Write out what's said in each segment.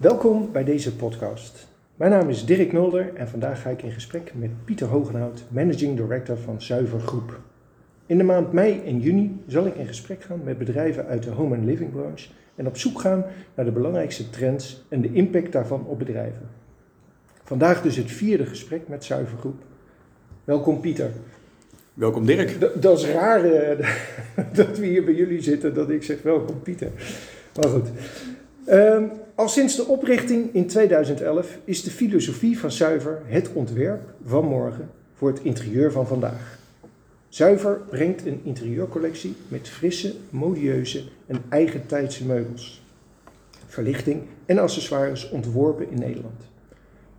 Welkom bij deze podcast. Mijn naam is Dirk Mulder en vandaag ga ik in gesprek met Pieter Hogenhout, Managing Director van Zuiver Groep. In de maand mei en juni zal ik in gesprek gaan met bedrijven uit de home and living branche en op zoek gaan naar de belangrijkste trends en de impact daarvan op bedrijven. Vandaag dus het vierde gesprek met Zuiver Groep. Welkom Pieter. Welkom Dirk. D- dat is raar eh, dat we hier bij jullie zitten, dat ik zeg welkom Pieter. Maar goed. Ehm, al sinds de oprichting in 2011 is de filosofie van Zuiver het ontwerp van morgen voor het interieur van vandaag. Zuiver brengt een interieurcollectie met frisse, modieuze en eigentijdse meubels, verlichting en accessoires ontworpen in Nederland.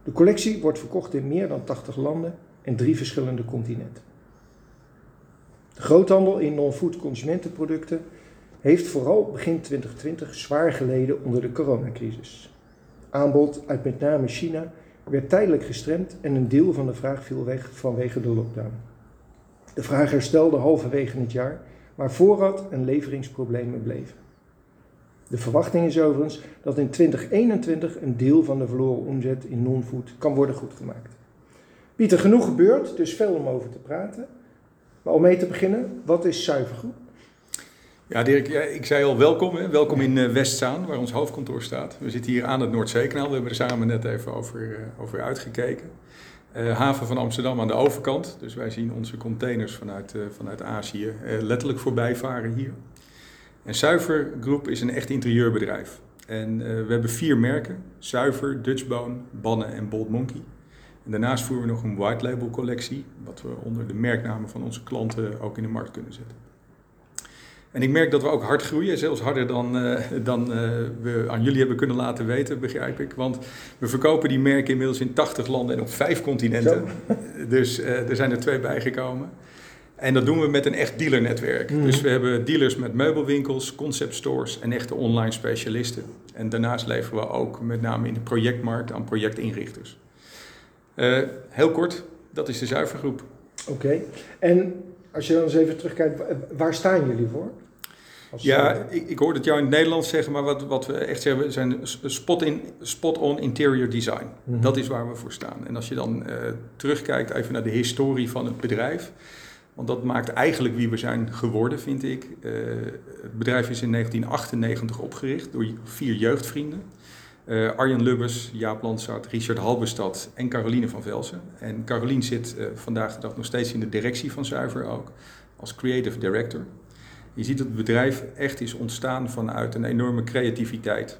De collectie wordt verkocht in meer dan 80 landen en drie verschillende continenten. De groothandel in non-food consumentenproducten heeft vooral begin 2020 zwaar geleden onder de coronacrisis. Aanbod uit met name China werd tijdelijk gestremd en een deel van de vraag viel weg vanwege de lockdown. De vraag herstelde halverwege het jaar, maar voorraad en leveringsproblemen bleven. De verwachting is overigens dat in 2021 een deel van de verloren omzet in non-food kan worden goedgemaakt. Pieter, genoeg gebeurd, dus veel om over te praten. Maar om mee te beginnen, wat is zuivergroep? Ja, Dirk, ik zei al welkom. Hè. Welkom in uh, Westzaan, waar ons hoofdkantoor staat. We zitten hier aan het Noordzeekanaal. We hebben er samen net even over, uh, over uitgekeken. Uh, haven van Amsterdam aan de overkant. Dus wij zien onze containers vanuit, vanuit Azië letterlijk voorbij varen hier. En Zuiver Groep is een echt interieurbedrijf. En we hebben vier merken. Zuiver, Dutchbone, Banne en Bold Monkey. En daarnaast voeren we nog een white label collectie, wat we onder de merknamen van onze klanten ook in de markt kunnen zetten. En ik merk dat we ook hard groeien, zelfs harder dan, uh, dan uh, we aan jullie hebben kunnen laten weten, begrijp ik. Want we verkopen die merken inmiddels in 80 landen en op vijf continenten. Zo. Dus uh, er zijn er twee bijgekomen. En dat doen we met een echt dealernetwerk. Mm. Dus we hebben dealers met meubelwinkels, concept stores en echte online specialisten. En daarnaast leveren we ook met name in de projectmarkt aan projectinrichters. Heel kort, dat is de zuivergroep. Oké, okay. en als je dan eens even terugkijkt, waar staan jullie voor? Als ja, ik, ik hoorde het jou in het Nederlands zeggen, maar wat, wat we echt zeggen, zijn spot-on spot interior design. Mm-hmm. Dat is waar we voor staan. En als je dan uh, terugkijkt even naar de historie van het bedrijf, want dat maakt eigenlijk wie we zijn geworden, vind ik. Uh, het bedrijf is in 1998 opgericht door vier jeugdvrienden. Uh, Arjen Lubbers, Jaap Landsaat, Richard Halberstad en Caroline van Velsen. En Caroline zit uh, vandaag de dag nog steeds in de directie van Zuiver ook, als creative director. Je ziet dat het bedrijf echt is ontstaan vanuit een enorme creativiteit.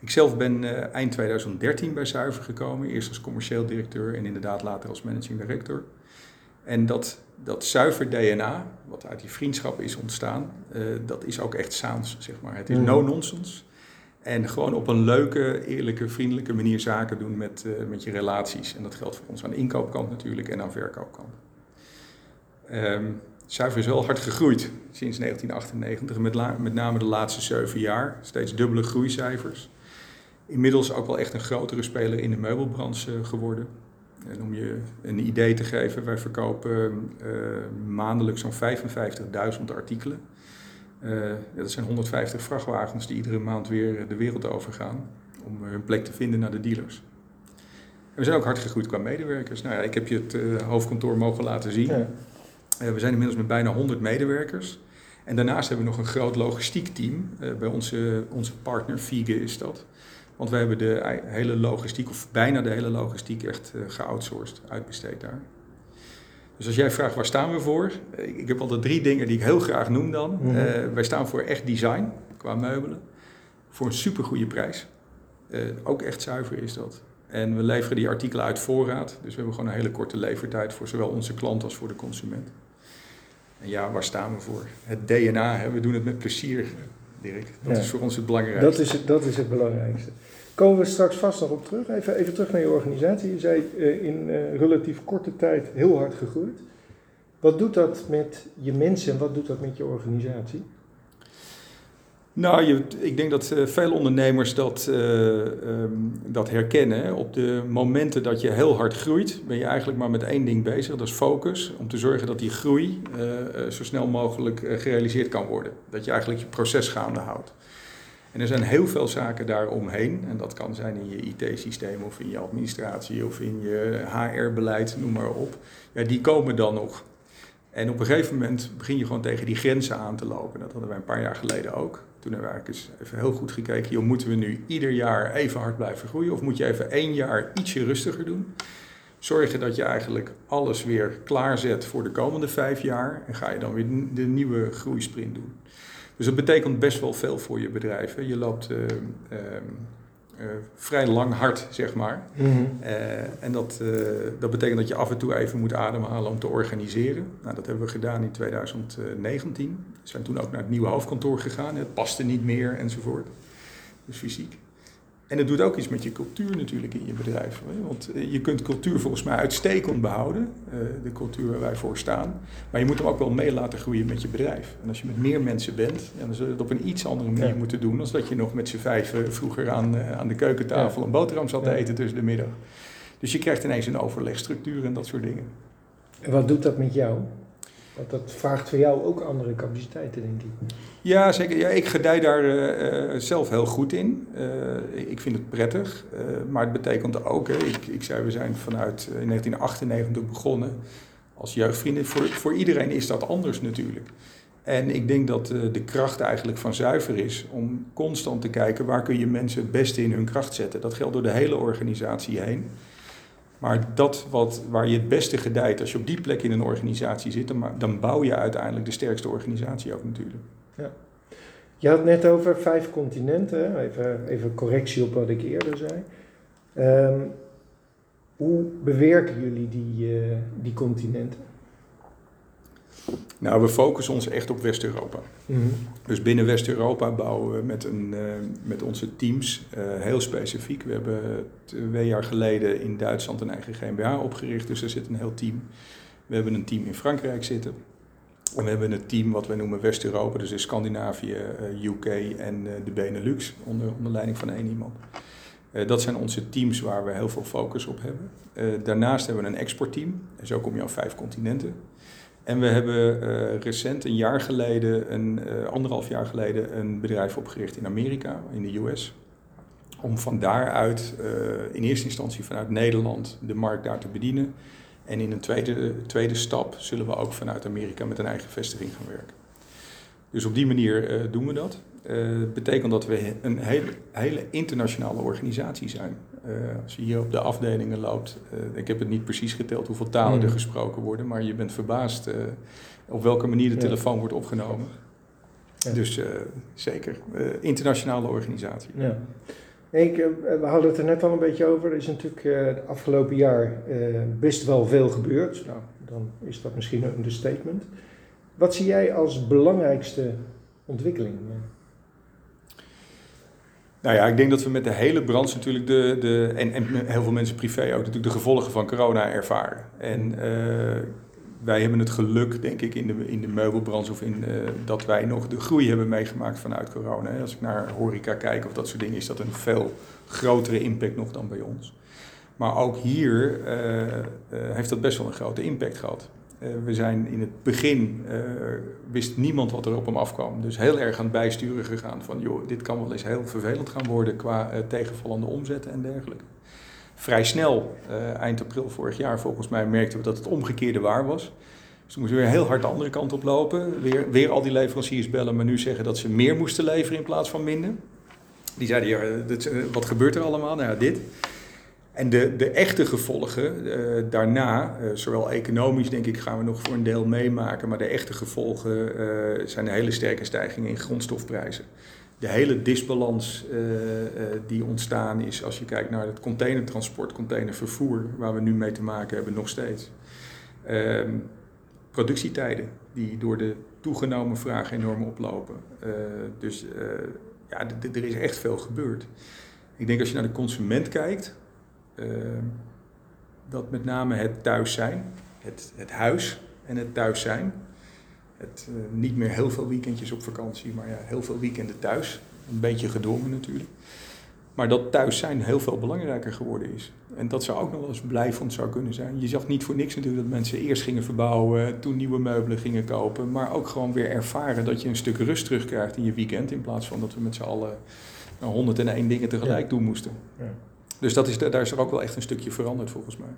Ik zelf ben uh, eind 2013 bij Zuiver gekomen, eerst als commercieel directeur en inderdaad later als managing director. En dat, dat zuiver DNA, wat uit die vriendschap is ontstaan, dat is ook echt Saans, zeg maar. Het is mm. no-nonsense. En gewoon op een leuke, eerlijke, vriendelijke manier zaken doen met, uh, met je relaties. En dat geldt voor ons aan de inkoopkant natuurlijk en aan verkoopkant. Um, Zuiver is wel hard gegroeid sinds 1998, met, name de laatste zeven jaar. Steeds dubbele groeicijfers. Inmiddels ook wel echt een grotere speler in de meubelbranche geworden. En om je een idee te geven, wij verkopen uh, maandelijks zo'n 55.000 artikelen. Uh, dat zijn 150 vrachtwagens die iedere maand weer de wereld overgaan om hun plek te vinden naar de dealers. En we zijn ook hard gegroeid qua medewerkers. Nou ja, ik heb je het uh, hoofdkantoor mogen laten zien. Ja. Uh, we zijn inmiddels met bijna 100 medewerkers. En daarnaast hebben we nog een groot logistiek team. bij onze, onze partner Fiege is dat. Want wij hebben de hele logistiek, of bijna de hele logistiek, echt geoutsourced, uitbesteed daar. Dus als jij vraagt waar staan we voor, ik heb altijd drie dingen die ik heel graag noem dan. Mm-hmm. Uh, wij staan voor echt design qua meubelen, voor een supergoeie prijs. Uh, ook echt zuiver is dat. En we leveren die artikelen uit voorraad, dus we hebben gewoon een hele korte levertijd voor zowel onze klant als voor de consument. En ja, waar staan we voor? Het DNA, hè? we doen het met plezier, Dirk. Dat ja. is voor ons het belangrijkste. Dat is het, dat is het belangrijkste. Komen we straks vast nog op terug. Even, even terug naar je organisatie. Je zei uh, in uh, relatief korte tijd heel hard gegroeid. Wat doet dat met je mensen en wat doet dat met je organisatie? Nou, je, ik denk dat uh, veel ondernemers dat, um, dat herkennen. Op de momenten dat je heel hard groeit, ben je eigenlijk maar met één ding bezig. Dat is focus. Om te zorgen dat die groei zo snel mogelijk gerealiseerd kan worden. Dat je eigenlijk je proces gaande houdt. En er zijn heel veel zaken daaromheen. En dat kan zijn in je IT-systeem of in je administratie of in je HR-beleid, noem maar op. Ja, die komen dan nog. En op een gegeven moment begin je gewoon tegen die grenzen aan te lopen. Dat hadden wij een paar jaar geleden ook. Toen hebben we eigenlijk eens even heel goed gekeken. Moeten we nu ieder jaar even hard blijven groeien? Of moet je even één jaar ietsje rustiger doen? Zorgen dat je eigenlijk alles weer klaarzet voor de komende vijf jaar. En ga je dan weer de nieuwe groeisprint doen. Dus dat betekent best wel veel voor je bedrijf. Hè. Je loopt uh, uh, uh, vrij lang hard, zeg maar. Mhm. en dat, dat betekent dat je af en toe even moet ademhalen om te organiseren. Nou, dat hebben we gedaan in 2019. We zijn toen ook naar het nieuwe hoofdkantoor gegaan. Het paste niet meer enzovoort. Dus fysiek. En het doet ook iets met je cultuur natuurlijk in je bedrijf. Want eh, je kunt cultuur volgens mij uitstekend behouden, eh, de cultuur waar wij voor staan. Maar je moet hem ook wel mee laten groeien met je bedrijf. En als je met meer mensen bent, dan zul je het op een iets andere manier moeten doen... dan dat je nog met z'n vijf vroeger aan, eh, aan de keukentafel een boterham zat te eten tussen de middag. Dus je krijgt ineens een overlegstructuur en dat soort dingen. En wat doet dat met jou? Dat vraagt voor jou ook andere capaciteiten, denk ik. Ja, zeker. Ja, ik gedij daar uh, zelf heel goed in. Uh, ik vind het prettig. Maar het betekent ook, hè, ik, ik zei, we zijn vanuit 1998 begonnen als jeugdvrienden. Voor, voor iedereen is dat anders natuurlijk. En ik denk dat de kracht eigenlijk van zuiver is om constant te kijken waar kun je mensen het beste in hun kracht zetten. Dat geldt door de hele organisatie heen. Maar dat wat, waar je het beste gedijt, als je op die plek in een organisatie zit, dan, bouw je uiteindelijk de sterkste organisatie ook natuurlijk. Ja. Je had net over vijf continenten, even, even correctie op wat ik eerder zei. Um, hoe bewerken jullie die, uh, die continenten? Nou, we focussen ons echt op West-Europa. Mm -hmm. Dus binnen West-Europa bouwen we met, een, uh, met onze teams uh, heel specifiek. We hebben twee jaar geleden in Duitsland een eigen GmbH opgericht, dus er zit een heel team. We hebben een team in Frankrijk zitten. En we hebben een team wat wij noemen West-Europa, dus in Scandinavië, uh, UK en de Benelux, onder, onder leiding van één iemand. dat zijn onze teams waar we heel veel focus op hebben. daarnaast hebben we een exportteam, en zo kom je op vijf continenten. En we hebben uh, recent, een jaar geleden, een, uh, anderhalf jaar geleden, een bedrijf opgericht in Amerika, in de US. Om van daaruit, uh, in eerste instantie vanuit Nederland, de markt daar te bedienen. En in een tweede, tweede stap zullen we ook vanuit Amerika met een eigen vestiging gaan werken. Dus op die manier doen we dat. Dat betekent dat we een hele, hele internationale organisatie zijn. Uh, als je hier op de afdelingen loopt, uh, ik heb het niet precies geteld hoeveel talen mm. er gesproken worden, maar je bent verbaasd uh, op welke manier de telefoon wordt opgenomen. Ja. Dus zeker, internationale organisatie. Ja. Ik, we hadden het er net al een beetje over. Er is natuurlijk het afgelopen jaar best wel veel gebeurd. Nou, dan is dat misschien een understatement. Wat zie jij als belangrijkste ontwikkeling? Nou ja, ik denk dat we met de hele branche natuurlijk de, de en, en heel veel mensen privé ook natuurlijk de gevolgen van corona ervaren. En uh, wij hebben het geluk, denk ik, in de, in de meubelbranche of in uh, dat wij nog de groei hebben meegemaakt vanuit corona. Als ik naar horeca kijk of dat soort dingen, is dat een veel grotere impact nog dan bij ons. Maar ook hier uh, heeft dat best wel een grote impact gehad. Uh, we zijn in het begin, uh, wist niemand wat er op hem afkwam. Dus heel erg aan het bijsturen gegaan van, joh, dit kan wel eens heel vervelend gaan worden qua uh, tegenvallende omzetten en dergelijke. Vrij snel, eind april vorig jaar volgens mij, merkten we dat het omgekeerde waar was. Dus toen moesten we weer heel hard de andere kant op lopen. Weer, weer al die leveranciers bellen, maar nu zeggen dat ze meer moesten leveren in plaats van minder. Die zeiden, ja, wat gebeurt er allemaal? Nou ja, dit. En de, de echte gevolgen uh, daarna, uh, zowel economisch denk ik gaan we nog voor een deel meemaken, maar de echte gevolgen uh, zijn de hele sterke stijgingen in grondstofprijzen. De hele disbalans die ontstaan is als je kijkt naar het containertransport, containervervoer, waar we nu mee te maken hebben nog steeds. Ehm, productietijden die door de toegenomen vraag enorm oplopen. dus ja, er is echt veel gebeurd. Ik denk als je naar de consument kijkt, dat met name het thuis zijn, het, het huis en het thuis zijn. Het, uh, niet meer heel veel weekendjes op vakantie, maar ja, heel veel weekenden thuis. Een beetje gedwongen natuurlijk. Maar dat thuis zijn heel veel belangrijker geworden is. En dat zou ook nog wel eens blijvend zou kunnen zijn. Je zag niet voor niks natuurlijk dat mensen eerst gingen verbouwen, toen nieuwe meubelen gingen kopen. Maar ook gewoon weer ervaren dat je een stuk rust terugkrijgt in je weekend. In plaats van dat we met z'n allen 101 dingen tegelijk doen moesten. Ja. Dus dat is, daar is er ook wel echt een stukje veranderd volgens mij.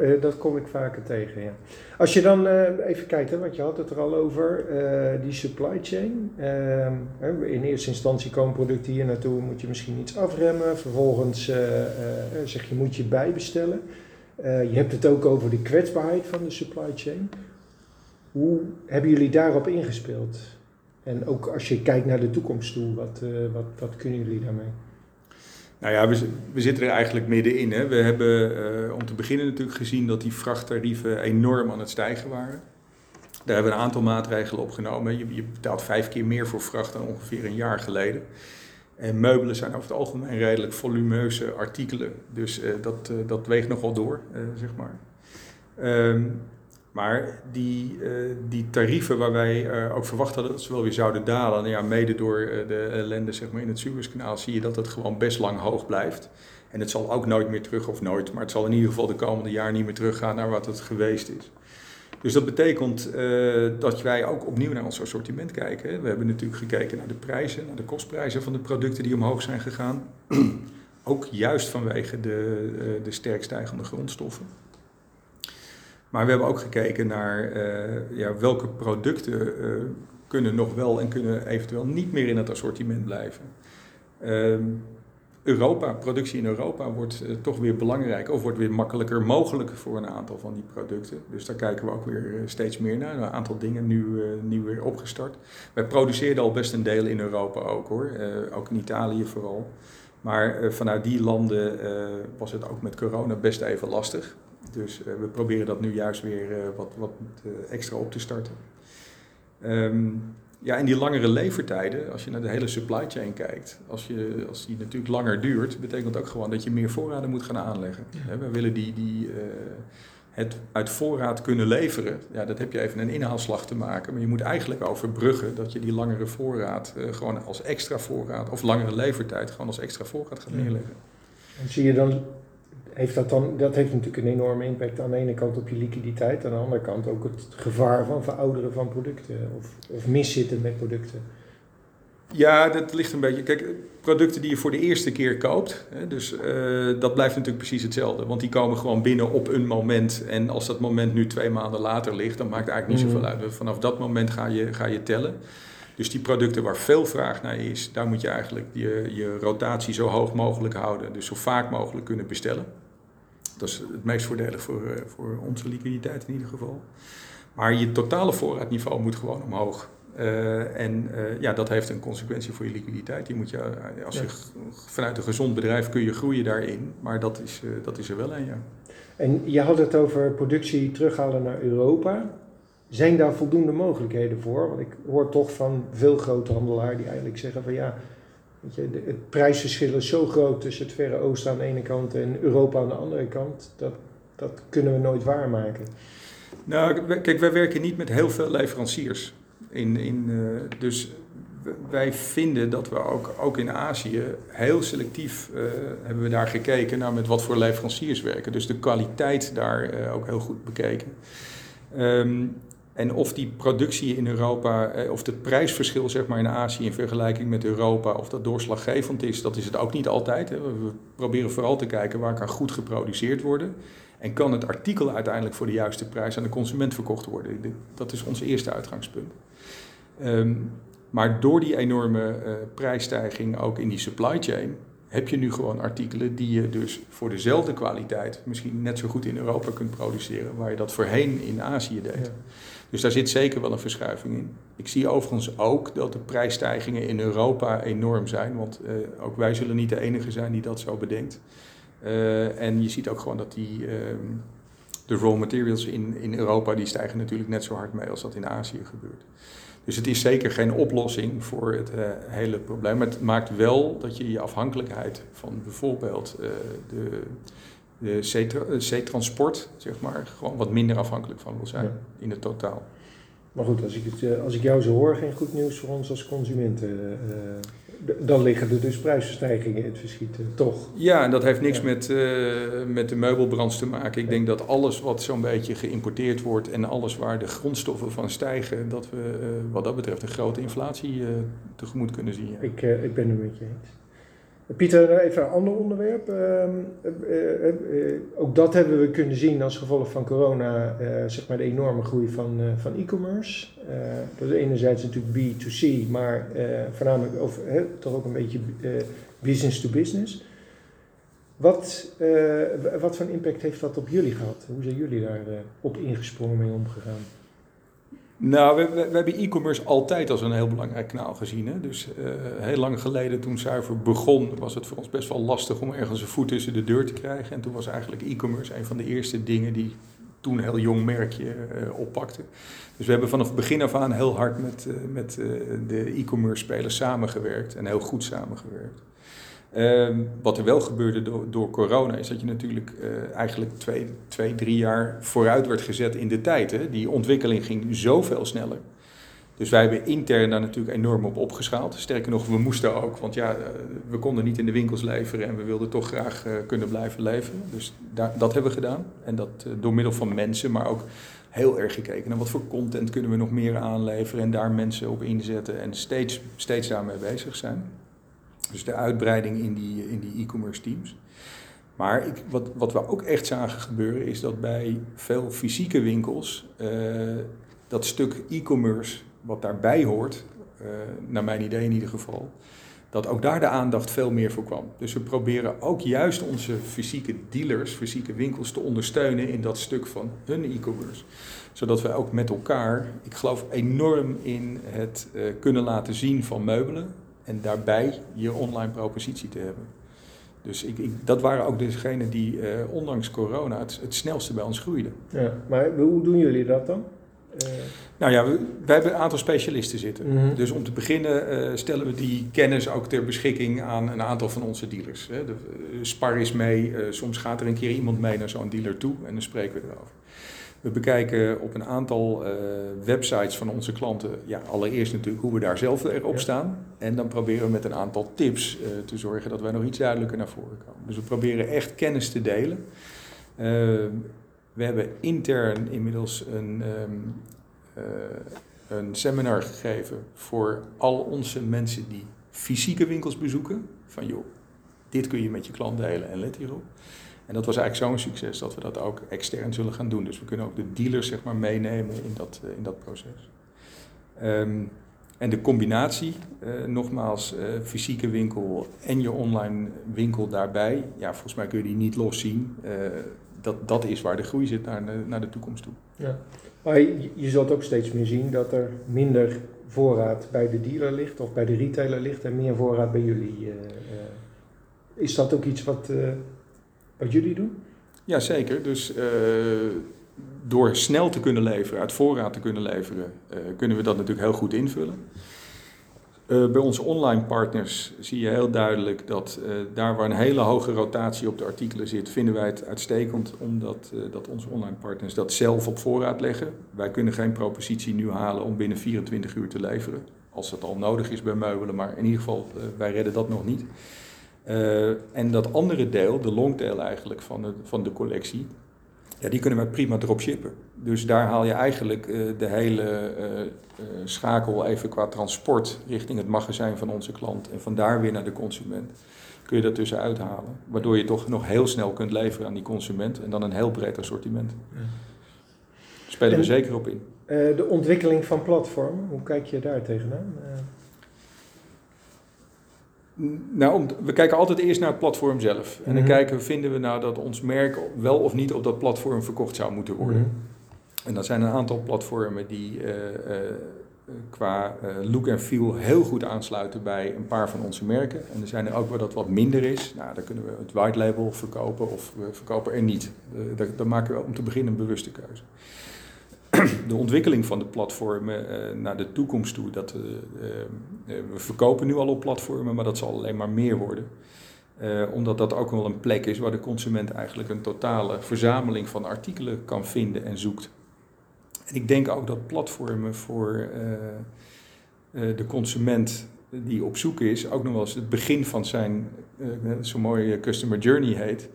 Eh, dat kom ik vaker tegen, ja. Als je dan uh, even kijkt, hè, want je had het er al over, uh, die supply chain. Uh, in eerste instantie komen producten hier naartoe, moet je misschien iets afremmen. Vervolgens zeg je, moet je bijbestellen. je hebt het ook over de kwetsbaarheid van de supply chain. Hoe hebben jullie daarop ingespeeld? En ook als je kijkt naar de toekomst toe, wat, wat, wat kunnen jullie daarmee? Nou ja, we, zitten er eigenlijk middenin. Hè. We hebben uh, om te beginnen natuurlijk gezien dat die vrachttarieven enorm aan het stijgen waren. Daar hebben we een aantal maatregelen opgenomen. Je, je betaalt vijf keer meer voor vracht dan ongeveer een jaar geleden. En meubelen zijn over het algemeen redelijk volumeuze artikelen. Dus uh, dat, uh, dat weegt nogal door, zeg maar. Um, maar die, uh, die tarieven waar wij uh, ook verwacht hadden dat ze wel weer zouden dalen, nou ja, mede door uh, de ellende zeg maar, in het Suezkanaal, zie je dat het gewoon best lang hoog blijft. En het zal ook nooit meer terug, of nooit, maar het zal in ieder geval de komende jaar niet meer teruggaan naar wat het geweest is. Dus dat betekent dat wij ook opnieuw naar ons assortiment kijken. We hebben natuurlijk gekeken naar de prijzen, naar de kostprijzen van de producten die omhoog zijn gegaan. ook juist vanwege de, de sterk stijgende grondstoffen. Maar we hebben ook gekeken naar uh, ja, welke producten uh, kunnen nog wel en kunnen eventueel niet meer in het assortiment blijven. Uh, Europa, productie in Europa wordt uh, toch weer belangrijk of wordt weer makkelijker mogelijk voor een aantal van die producten. Dus daar kijken we ook weer steeds meer naar. Een aantal dingen nu, nu weer opgestart. Wij produceerden al best een deel in Europa ook hoor, ook in Italië vooral. Maar vanuit die landen was het ook met corona best even lastig. Dus uh, we proberen dat nu juist weer uh, wat, wat uh, extra op te starten. Um, ja, en die langere levertijden, als je naar de hele supply chain kijkt, als, je, als die natuurlijk langer duurt, betekent ook gewoon dat je meer voorraden moet gaan aanleggen. Ja. We willen die, die, het uit voorraad kunnen leveren. Ja, dat heb je even een inhaalslag te maken, maar je moet eigenlijk overbruggen dat je die langere voorraad gewoon als extra voorraad, of langere levertijd gewoon als extra voorraad gaat neerleggen. En zie je dan heeft dat, dan, dat heeft natuurlijk een enorme impact aan de ene kant op je liquiditeit, aan de andere kant ook het gevaar van verouderen van producten of, of miszitten met producten. Ja, dat ligt een beetje. Kijk, producten die je voor de eerste keer koopt, hè, dus uh, dat blijft natuurlijk precies hetzelfde. Want die komen gewoon binnen op een moment. En als dat moment nu twee maanden later ligt, dan maakt het eigenlijk niet mm. zoveel uit. Vanaf dat moment ga je, ga je tellen. Dus die producten waar veel vraag naar is, daar moet je eigenlijk je, je rotatie zo hoog mogelijk houden. Dus zo vaak mogelijk kunnen bestellen. Dat is het meest voordelig voor, uh, voor onze liquiditeit in ieder geval. Maar je totale voorraadniveau moet gewoon omhoog. Uh, en uh, ja, dat heeft een consequentie voor je liquiditeit. Die moet je, als je vanuit een gezond bedrijf kun je groeien daarin, maar dat is, dat is er wel een, ja. En je had het over productie terughalen naar Europa. Zijn daar voldoende mogelijkheden voor? Want ik hoor toch van veel grote handelaren die eigenlijk zeggen van ja, weet je, het prijsverschil is zo groot tussen het Verre Oosten aan de ene kant en Europa aan de andere kant, dat, dat kunnen we nooit waarmaken. Nou, kijk, wij werken niet met heel veel leveranciers. In, in, uh, dus wij vinden dat we ook, ook in Azië heel selectief uh, hebben we daar gekeken naar met wat voor leveranciers werken. Dus de kwaliteit daar uh, ook heel goed bekeken. Um, en of die productie in Europa, eh, of het prijsverschil zeg maar, in Azië in vergelijking met Europa, of dat doorslaggevend is, dat is het ook niet altijd. Hè. We proberen vooral te kijken waar kan goed geproduceerd worden. En kan het artikel uiteindelijk voor de juiste prijs aan de consument verkocht worden? Dat is ons eerste uitgangspunt. Um, maar door die enorme uh, prijsstijging ook in die supply chain, heb je nu gewoon artikelen die je dus voor dezelfde kwaliteit misschien net zo goed in Europa kunt produceren, waar je dat voorheen in Azië deed. Ja. Dus daar zit zeker wel een verschuiving in. Ik zie overigens ook dat de prijsstijgingen in Europa enorm zijn, want uh, ook wij zullen niet de enige zijn die dat zo bedenkt. Uh, en je ziet ook gewoon dat die, uh, de raw materials in, in Europa, die stijgen natuurlijk net zo hard mee als dat in Azië gebeurt. Dus het is zeker geen oplossing voor het uh, hele probleem. Maar het maakt wel dat je je afhankelijkheid van bijvoorbeeld uh, de, de zeetransport, zeg maar, gewoon wat minder afhankelijk van wil zijn ja. in het totaal. Maar goed, als ik, het, als ik jou zo hoor, geen goed nieuws voor ons als consumenten. Dan liggen er dus prijsverstijgingen in het verschiet, eh, toch? Ja, en dat heeft niks Ja. met, eh, met de meubelbranche te maken. Ik denk dat alles wat zo'n beetje geïmporteerd wordt en alles waar de grondstoffen van stijgen, dat we eh, wat dat betreft een grote inflatie tegemoet kunnen zien. ja. Ik, ik ben het met je eens. Pieter, even een ander onderwerp. Ehm, eh, eh, eh, ook dat hebben we kunnen zien als gevolg van corona, eh, zeg maar de enorme groei van, eh, van e-commerce. Eh, dat is enerzijds natuurlijk B2C, maar eh, voornamelijk over, toch ook een beetje eh, business to business. Wat, eh, wat voor impact heeft dat op jullie gehad? Hoe zijn jullie daar eh, op ingesprongen mee omgegaan? Nou, we, hebben e-commerce altijd als een heel belangrijk kanaal gezien. Dus eh, heel lang geleden, toen Zuiver begon, was het voor ons best wel lastig om ergens een voet tussen de deur te krijgen. En toen was eigenlijk e-commerce een van de eerste dingen die toen een heel jong merkje eh, oppakte. Dus we hebben vanaf het begin af aan heel hard met, eh, met de e-commerce spelers samengewerkt en heel goed samengewerkt. Ehm, wat er wel gebeurde door, door corona is dat je natuurlijk eh, eigenlijk twee, twee, drie jaar vooruit werd gezet in de tijd. Hè? Die ontwikkeling ging zoveel sneller. Dus wij hebben intern daar natuurlijk enorm op opgeschaald. Sterker nog, we moesten ook, want ja, eh, we konden niet in de winkels leveren en we wilden toch graag eh, kunnen blijven leveren. Dus daar, dat hebben we gedaan. En dat door middel van mensen, maar ook heel erg gekeken naar wat voor content kunnen we nog meer aanleveren en daar mensen op inzetten en steeds, steeds daarmee bezig zijn. Dus de uitbreiding in die, in die e-commerce teams. Maar ik, wat, wat we ook echt zagen gebeuren is dat bij veel fysieke winkels eh, dat stuk e-commerce wat daarbij hoort, eh, naar mijn idee in ieder geval, dat ook daar de aandacht veel meer voor kwam. Dus we proberen ook juist onze fysieke dealers, fysieke winkels te ondersteunen in dat stuk van hun e-commerce. Zodat we ook met elkaar, ik geloof enorm in het eh, kunnen laten zien van meubelen en daarbij je online propositie te hebben. Dus ik, ik, dat waren ook degenen die eh, ondanks corona het, het snelste bij ons groeiden. Ja, maar hoe doen jullie dat dan? Eh, Nou ja, we, wij hebben een aantal specialisten zitten. Mhm. Dus om te beginnen eh, stellen we die kennis ook ter beschikking aan een aantal van onze dealers. Hè. De, Spar is mee, soms gaat er een keer iemand mee naar zo'n dealer toe en dan spreken we erover. We bekijken op een aantal eh, websites van onze klanten, ja, allereerst natuurlijk hoe we daar zelf erop staan. En dan proberen we met een aantal tips eh, te zorgen dat wij nog iets duidelijker naar voren komen. Dus we proberen echt kennis te delen. Eh, we hebben intern inmiddels een, ehm, eh, een seminar gegeven voor al onze mensen die fysieke winkels bezoeken. Van joh, dit kun je met je klant delen en let hierop. En dat was eigenlijk zo'n succes dat we dat ook extern zullen gaan doen. Dus we kunnen ook de dealers zeg maar, meenemen in dat, eh, in dat proces. Ehm, en de combinatie, eh, nogmaals, eh, fysieke winkel en je online winkel daarbij, ja, volgens mij kun je die niet loszien. Eh dat, dat is waar de groei zit naar de, naar de toekomst toe. Ja. Maar je, je zult ook steeds meer zien dat er minder voorraad bij de dealer ligt of bij de retailer ligt en meer voorraad bij jullie. is dat ook iets wat, wat jullie doen? Jazeker, dus eh, door snel te kunnen leveren, uit voorraad te kunnen leveren, eh, kunnen we dat natuurlijk heel goed invullen. Eh, bij onze online partners zie je heel duidelijk dat daar waar een hele hoge rotatie op de artikelen zit, vinden wij het uitstekend omdat dat onze online partners dat zelf op voorraad leggen. Wij kunnen geen propositie nu halen om binnen 24 uur te leveren, als dat al nodig is bij meubelen, maar in ieder geval, wij redden dat nog niet. Eh, en dat andere deel, de longtail eigenlijk van de, van de collectie, ja, die kunnen wij prima dropshippen. Dus daar haal je eigenlijk eh, de hele eh, schakel even qua transport richting het magazijn van onze klant en van daar weer naar de consument. Kun je dat tussenuit halen. Waardoor je toch nog heel snel kunt leveren aan die consument en dan een heel breed assortiment. Spelen we zeker op in. De ontwikkeling van platformen, hoe kijk je daar tegenaan? Nou, we kijken altijd eerst naar het platform zelf. En dan Mhm. kijken we, vinden we nou dat ons merk wel of niet op dat platform verkocht zou moeten worden. mhm. En dat zijn een aantal platformen die eh, eh, qua eh, look en feel heel goed aansluiten bij een paar van onze merken. En er zijn er ook waar dat wat minder is. Nou, dan kunnen we het white label verkopen of we verkopen er niet. Daar, daar maken we om te beginnen een bewuste keuze. De ontwikkeling van de platformen naar de toekomst toe, dat, eh, eh, eh, we verkopen nu al op platformen, maar dat zal alleen maar meer worden. Eh, omdat dat ook wel een plek is waar de consument eigenlijk een totale verzameling van artikelen kan vinden en zoekt. En ik denk ook dat platformen voor eh, eh, de consument die op zoek is, ook nog wel eens het begin van zijn, zo'n mooie customer journey heet,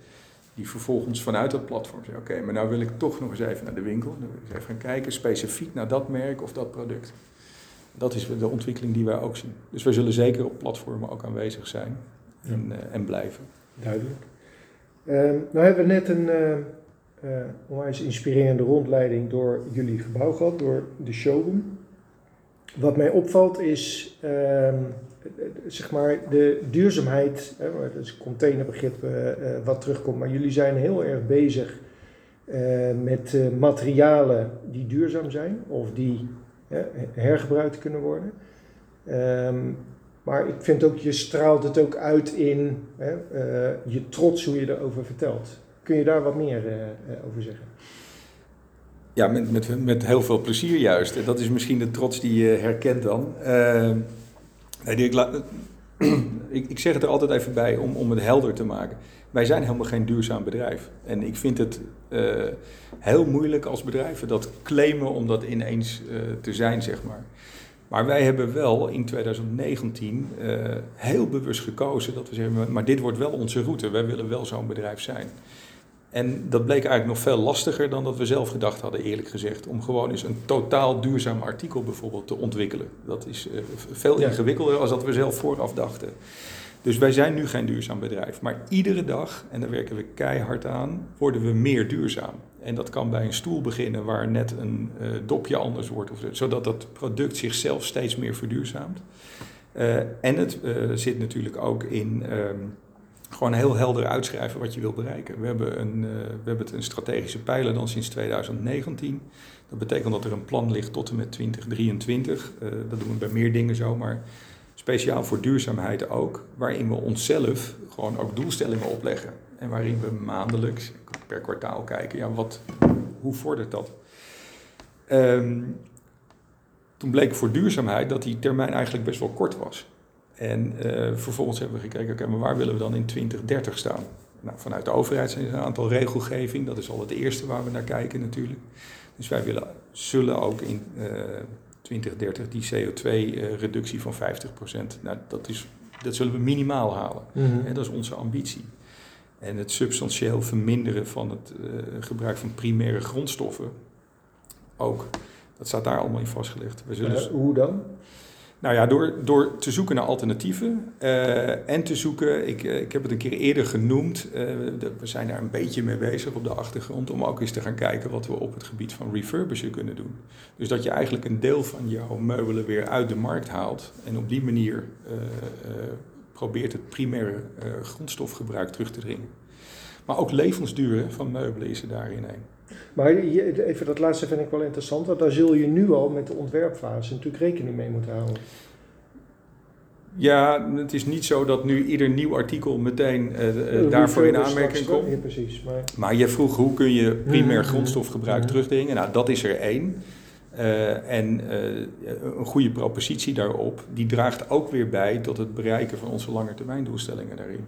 die vervolgens vanuit dat platform zegt, oké, maar nou wil ik toch nog eens even naar de winkel, dan wil ik eens even gaan kijken specifiek naar dat merk of dat product. Dat is de ontwikkeling die wij ook zien. Dus wij zullen zeker op platformen ook aanwezig zijn en, uh, en blijven. Duidelijk. Uh, nou hebben we net een uh, onwijs inspirerende rondleiding door jullie gebouw gehad, door de showroom. Wat mij opvalt is ehm, zeg maar de duurzaamheid, hè, dat is containerbegrip uh, wat terugkomt, maar jullie zijn heel erg bezig met materialen die duurzaam zijn of die hergebruikt kunnen worden. Um, maar ik vind ook, je straalt het ook uit in hè, uh, je trots hoe je erover vertelt. Kun je daar wat meer uh, over zeggen? Ja, met, met, heel veel plezier juist. Dat is misschien de trots die je herkent dan. Uh, nee, ik, ik, ik, zeg het er altijd even bij om, om het helder te maken. Wij zijn helemaal geen duurzaam bedrijf. En ik vind het heel moeilijk als bedrijven dat claimen om dat ineens te zijn, zeg maar. Maar wij hebben wel in 2019 uh, heel bewust gekozen dat we zeggen, maar dit wordt wel onze route. Wij willen wel zo'n bedrijf zijn. En dat bleek eigenlijk nog veel lastiger dan dat we zelf gedacht hadden, eerlijk gezegd. Om gewoon eens een totaal duurzaam artikel bijvoorbeeld te ontwikkelen. Dat is veel ingewikkelder dan dat we zelf vooraf dachten. Dus wij zijn nu geen duurzaam bedrijf. Maar iedere dag, en daar werken we keihard aan, worden we meer duurzaam. En dat kan bij een stoel beginnen waar net een uh, dopje anders wordt, of, zodat dat product zichzelf steeds meer verduurzaamt. Uh, en het uh, zit natuurlijk ook in um, gewoon heel helder uitschrijven wat je wil bereiken. We hebben, een, we hebben het een strategische pijler dan sinds 2019. Dat betekent dat er een plan ligt tot en met 2023. dat doen we bij meer dingen zo, maar speciaal voor duurzaamheid ook, waarin we onszelf gewoon ook doelstellingen opleggen. En waarin we maandelijks, per kwartaal kijken, ja, wat, hoe vordert dat? Um, toen bleek voor duurzaamheid dat die termijn eigenlijk best wel kort was. En uh, vervolgens hebben we gekeken, oké, maar waar willen we dan in 2030 staan? Nou, vanuit de overheid zijn er een aantal regelgeving, dat is al het eerste waar we naar kijken natuurlijk. Dus wij willen, zullen ook in uh, 2030 die CO2-reductie van 50%. Nou, dat, is, dat zullen we minimaal halen. Mm -hmm. dat is onze ambitie. En het substantieel verminderen van het uh, gebruik van primaire grondstoffen ook. Dat staat daar allemaal in vastgelegd. We zullen uh, hoe dan? Nou ja, door, door te zoeken naar alternatieven uh, en te zoeken, ik, ik heb het een keer eerder genoemd, de, we zijn daar een beetje mee bezig op de achtergrond om ook eens te gaan kijken wat we op het gebied van refurbishen kunnen doen. Dus dat je eigenlijk een deel van jouw meubelen weer uit de markt haalt en op die manier probeert het primaire grondstofgebruik terug te dringen. Maar ook levensduur van meubelen is er daarin een. Maar even dat laatste vind ik wel interessant, want daar zul je nu al met de ontwerpfase natuurlijk rekening mee moeten houden. Ja, het is niet zo dat nu ieder nieuw artikel meteen uh, uh, daarvoor in aanmerking komt. Ja, precies. Maar... maar je vroeg hoe kun je primair grondstofgebruik mm terugdringen. Nou, dat is er één. Uh, en een goede propositie daarop, die draagt ook weer bij tot het bereiken van onze langetermijndoelstellingen daarin.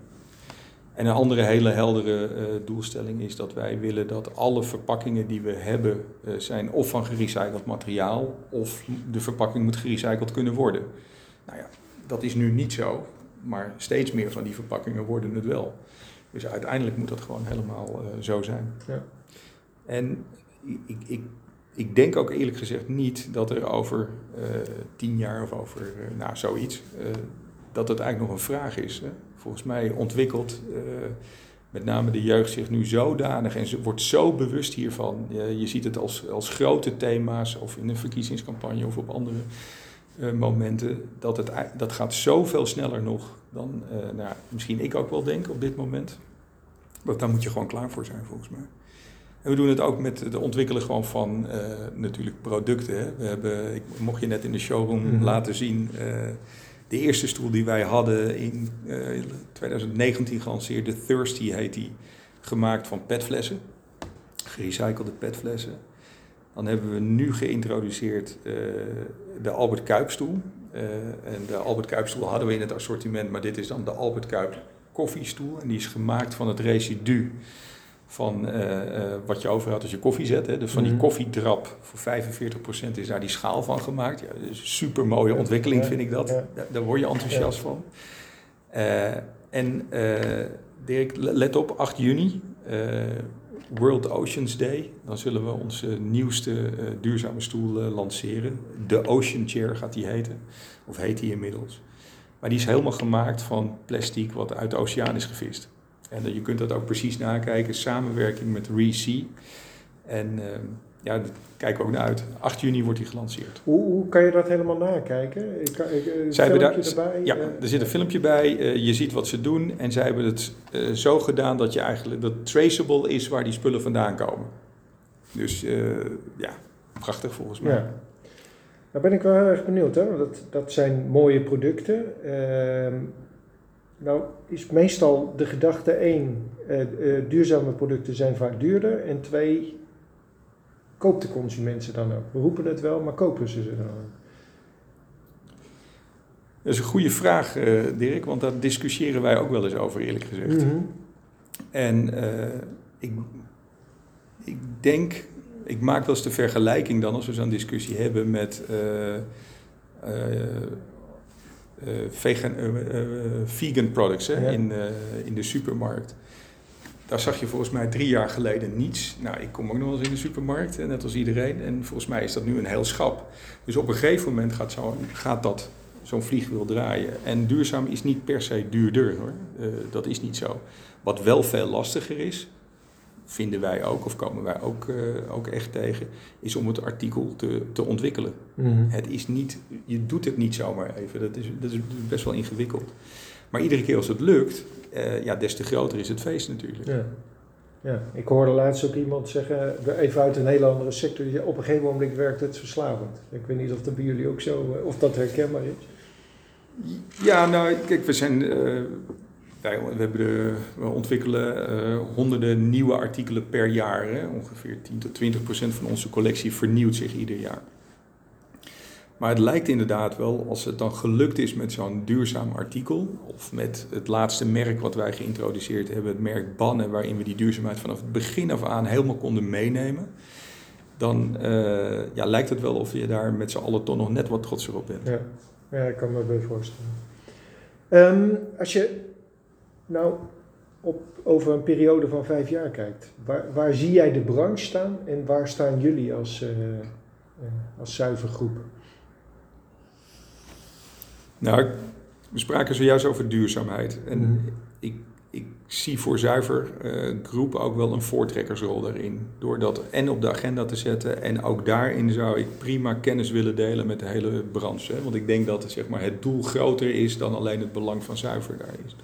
En een andere hele heldere uh, doelstelling is dat wij willen dat alle verpakkingen die we hebben uh, zijn of van gerecycled materiaal of de verpakking moet gerecycled kunnen worden. Nou ja, dat is nu niet zo, maar steeds meer van die verpakkingen worden het wel. Dus uiteindelijk moet dat gewoon helemaal uh, zo zijn. Ja. En ik, ik, ik denk ook eerlijk gezegd niet dat er over tien jaar of over nou, zoiets, dat het eigenlijk nog een vraag is. Hè? Volgens mij ontwikkelt uh, met name de jeugd zich nu zodanig en ze wordt zo bewust hiervan. Je, je ziet het als, als grote thema's of in een verkiezingscampagne of op andere uh, momenten. Dat, het, dat gaat zoveel sneller nog dan uh, nou, misschien ik ook wel denk op dit moment. Want daar moet je gewoon klaar voor zijn volgens mij. En we doen het ook met het ontwikkelen gewoon van natuurlijk producten. Hè. We hebben, ik mocht je net in de showroom mm -hmm. laten zien, de eerste stoel die wij hadden in uh, 2019 gelanceerd, de Thirsty heet die, gemaakt van petflessen, gerecyclede petflessen. Dan hebben we nu geïntroduceerd uh, de Albert Kuipstoel. Uh, en de Albert Kuipstoel hadden we in het assortiment, maar dit is dan de Albert Kuip koffiestoel. En die is gemaakt van het residu van eh, eh, wat je over had als je koffie zet. Hè. Dus van die Mhm. koffiedrap voor 45% is daar die schaal van gemaakt. Ja, dus super mooie ontwikkeling vind ik dat. ja. Daar, word je enthousiast van. Eh, en eh, Dirk, let op, 8 juni, World Oceans Day. Dan zullen we onze nieuwste duurzame stoel lanceren. De Ocean Chair gaat die heten, of heet die inmiddels. Maar die is helemaal gemaakt van plastic wat uit de oceaan is gevist. En eh, je kunt dat ook precies nakijken, samenwerking met ReSea. En eh, ja, daar kijken we ook naar uit. 8 juni wordt die gelanceerd. Hoe, hoe kan je dat helemaal nakijken? Ik ik, eh, een Zij filmpje daar- erbij? Ja, eh, er zit een filmpje bij. je ziet wat ze doen. En zij hebben het zo gedaan dat je eigenlijk dat traceable is waar die spullen vandaan komen. Dus ja, prachtig volgens mij. Ja. Nou ben ik wel heel erg benieuwd, hè? want dat, dat zijn mooie producten. Nou is meestal de gedachte één, eh, eh, duurzame producten zijn vaak duurder. En twee, koopt de consument ze dan ook? We roepen het wel, maar kopen ze ze dan ook? Dat is een goede vraag, eh, Dirk, want daar discussiëren wij ook wel eens over, eerlijk gezegd. Mhm. En ik, ik denk, ik maak wel eens de vergelijking dan als we zo'n discussie hebben met vegan, eh, eh, vegan products hè, Ja. in, eh, in de supermarkt. Daar zag je volgens mij drie jaar geleden niets. Nou, ik kom ook nog wel eens in de supermarkt, hè, net als iedereen. En volgens mij is dat nu een heel schap. Dus op een gegeven moment gaat, zo, gaat dat zo'n vliegwiel draaien. En duurzaam is niet per se duurder hoor. Eh, dat is niet zo. Wat wel veel lastiger is, vinden wij ook, of komen wij ook, eh, ook echt tegen, is om het artikel te, te ontwikkelen. Mhm. Het is niet, je doet het niet zomaar even. Dat is, dat is best wel ingewikkeld. Maar iedere keer als het lukt, eh, ja, des te groter is het feest natuurlijk. Ja. ja, ik hoorde laatst ook iemand zeggen, even uit een hele andere sector, die op een gegeven moment werkt het verslavend. Ik weet niet of dat bij jullie ook zo, eh, of dat herkenbaar is. Ja, nou, kijk, we zijn. We, hebben we ontwikkelen eh, honderden nieuwe artikelen per jaar. Hè? Ongeveer 10 tot 20 procent van onze collectie vernieuwt zich ieder jaar. Maar het lijkt inderdaad wel, als het dan gelukt is met zo'n duurzaam artikel, of met het laatste merk wat wij geïntroduceerd hebben, het merk Bannen, waarin we die duurzaamheid vanaf het begin af aan helemaal konden meenemen, dan eh, ja, lijkt het wel of je daar met z'n allen toch nog net wat trotser op bent. Ja, ja ik kan me wel voorstellen. Ehm, als je nou op, over een periode van vijf jaar kijkt, waar, waar zie jij de branche staan en waar staan jullie als, eh, als zuivergroep? Nou, ik- we spraken zojuist over duurzaamheid. En Mhm. ik, ik zie voor zuiver eh, groep ook wel een voortrekkersrol daarin. Door dat en op de agenda te zetten. En ook daarin zou ik prima kennis willen delen met de hele branche. Hè? Want ik denk dat zeg maar, het doel groter is dan alleen het belang van zuiver daar is.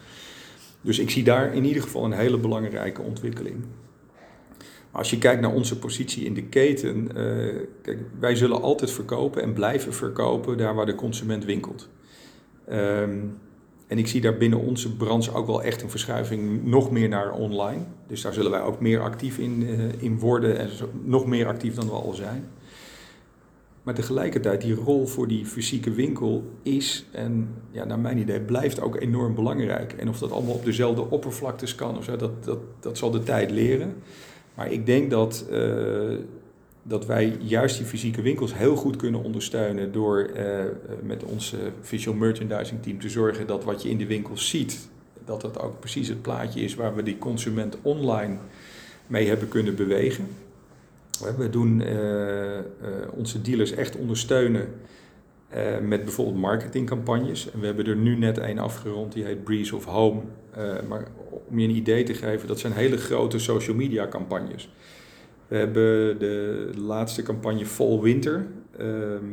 Dus ik zie daar in ieder geval een hele belangrijke ontwikkeling. Maar als je kijkt naar onze positie in de keten, eh, kijk, wij zullen altijd verkopen en blijven verkopen daar waar de consument winkelt. Ehm, en ik zie daar binnen onze branche ook wel echt een verschuiving nog meer naar online. Dus daar zullen wij ook meer actief in, eh, in worden en nog meer actief dan we al zijn. Maar tegelijkertijd, die rol voor die fysieke winkel is, en ja, naar mijn idee, blijft ook enorm belangrijk. En of dat allemaal op dezelfde oppervlaktes kan of zo, dat, dat, dat zal de tijd leren. Maar ik denk dat, eh, dat wij juist die fysieke winkels heel goed kunnen ondersteunen door eh, eh, met ons visual merchandising team te zorgen dat wat je in de winkels ziet, dat dat ook precies het plaatje is waar we die consument online mee hebben kunnen bewegen. We doen eh, eh, onze dealers echt ondersteunen eh, met bijvoorbeeld marketingcampagnes. En we hebben er nu net een afgerond, die heet Breeze of Home. Maar om je een idee te geven, dat zijn hele grote social media campagnes. We hebben de laatste campagne Fall Winter. Ehm,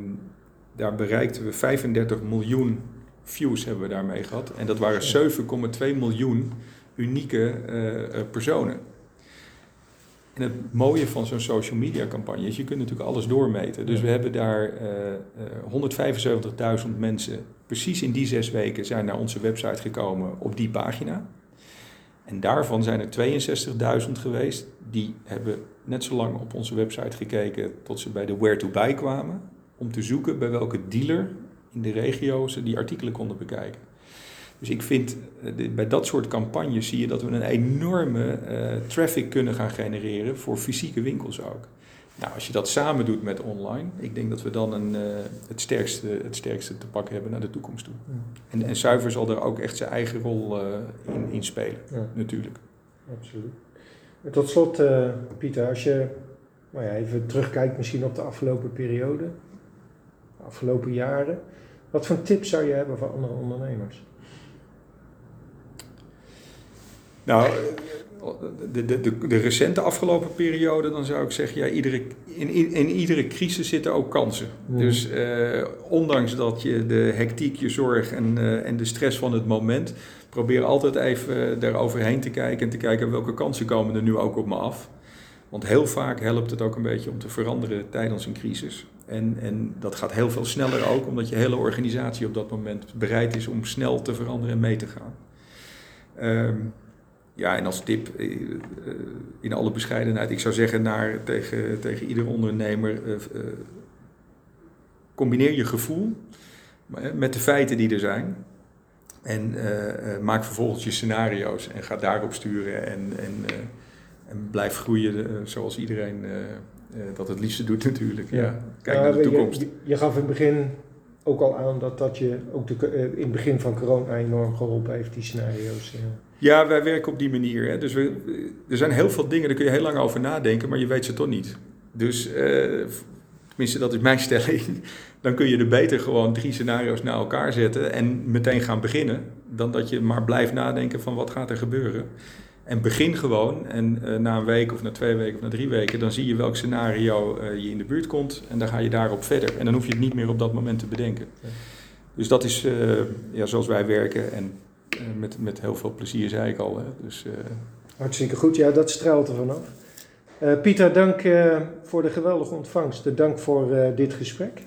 daar bereikten we 35 miljoen views hebben we daarmee gehad. En dat waren 7,2 miljoen unieke personen. En het mooie van zo'n social media campagne is, je kunt natuurlijk alles doormeten. Dus we hebben daar eh, eh, 175.000 mensen, precies in die zes weken, zijn naar onze website gekomen op die pagina. En daarvan zijn er 62.000 geweest, die hebben net zo lang op onze website gekeken tot ze bij de where to buy kwamen. Om te zoeken bij welke dealer in de regio ze die artikelen konden bekijken. Dus ik vind, bij dat soort campagnes zie je dat we een enorme traffic kunnen gaan genereren voor fysieke winkels ook. Nou, als je dat samen doet met online, ik denk dat we dan een, het, sterkste, het sterkste te pakken hebben naar de toekomst toe. En, en Zuiver zal er ook echt zijn eigen rol in, in spelen, ja. natuurlijk. Absoluut. En tot slot, Pieter, als je nou ja, even terugkijkt misschien op de afgelopen periode, de afgelopen jaren, wat voor tips zou je hebben voor andere ondernemers? Nou, de, de, de, de, recente afgelopen periode, dan zou ik zeggen, ja, iedere, in, in, iedere crisis zitten ook kansen. Dus uh, ondanks dat je de hectiek, je zorg en, uh, en de stress van het moment, probeer altijd even daaroverheen te kijken en te kijken welke kansen komen er nu ook op me af. Want heel vaak helpt het ook een beetje om te veranderen tijdens een crisis. En, en dat gaat heel veel sneller ook, omdat je hele organisatie op dat moment bereid is om snel te veranderen en mee te gaan. Um, ja, en als tip, eh, eh, in alle bescheidenheid, ik zou zeggen naar, tegen, tegen ieder ondernemer, uh, combineer je gevoel met de feiten die er zijn. En maak vervolgens je scenario's en ga daarop sturen en, en, en blijf groeien zoals iedereen dat het liefste doet natuurlijk. Ja. Kijk naar de toekomst. Je, je, gaf in het begin ook al aan dat dat je ook de, in het begin van corona enorm geholpen heeft, die scenario's. Ja, wij werken op die manier. Hè. Dus we, er zijn heel veel dingen, daar kun je heel lang over nadenken, maar je weet ze toch niet. Dus, eh, tenminste, dat is mijn stelling. Dan kun je er beter gewoon drie scenario's naar elkaar zetten en meteen gaan beginnen. Dan dat je maar blijft nadenken van wat gaat er gebeuren. En begin gewoon en uh, na een week of na twee weken of na drie weken, dan zie je welk scenario uh, je in de buurt komt en dan ga je daarop verder. En dan hoef je het niet meer op dat moment te bedenken. Dus dat is uh, ja, zoals wij werken en eh, met, met heel veel plezier, zei ik al. Hè. Dus. Hartstikke goed, ja, dat straalt er vanaf. Pieter, dank voor de geweldige ontvangst. Dank voor dit gesprek.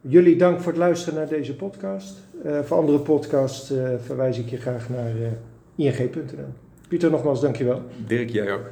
Jullie dank voor het luisteren naar deze podcast. voor andere podcasts verwijs ik je graag naar ing.nl. Pieter, nogmaals, dankjewel. Dirk, jij ook.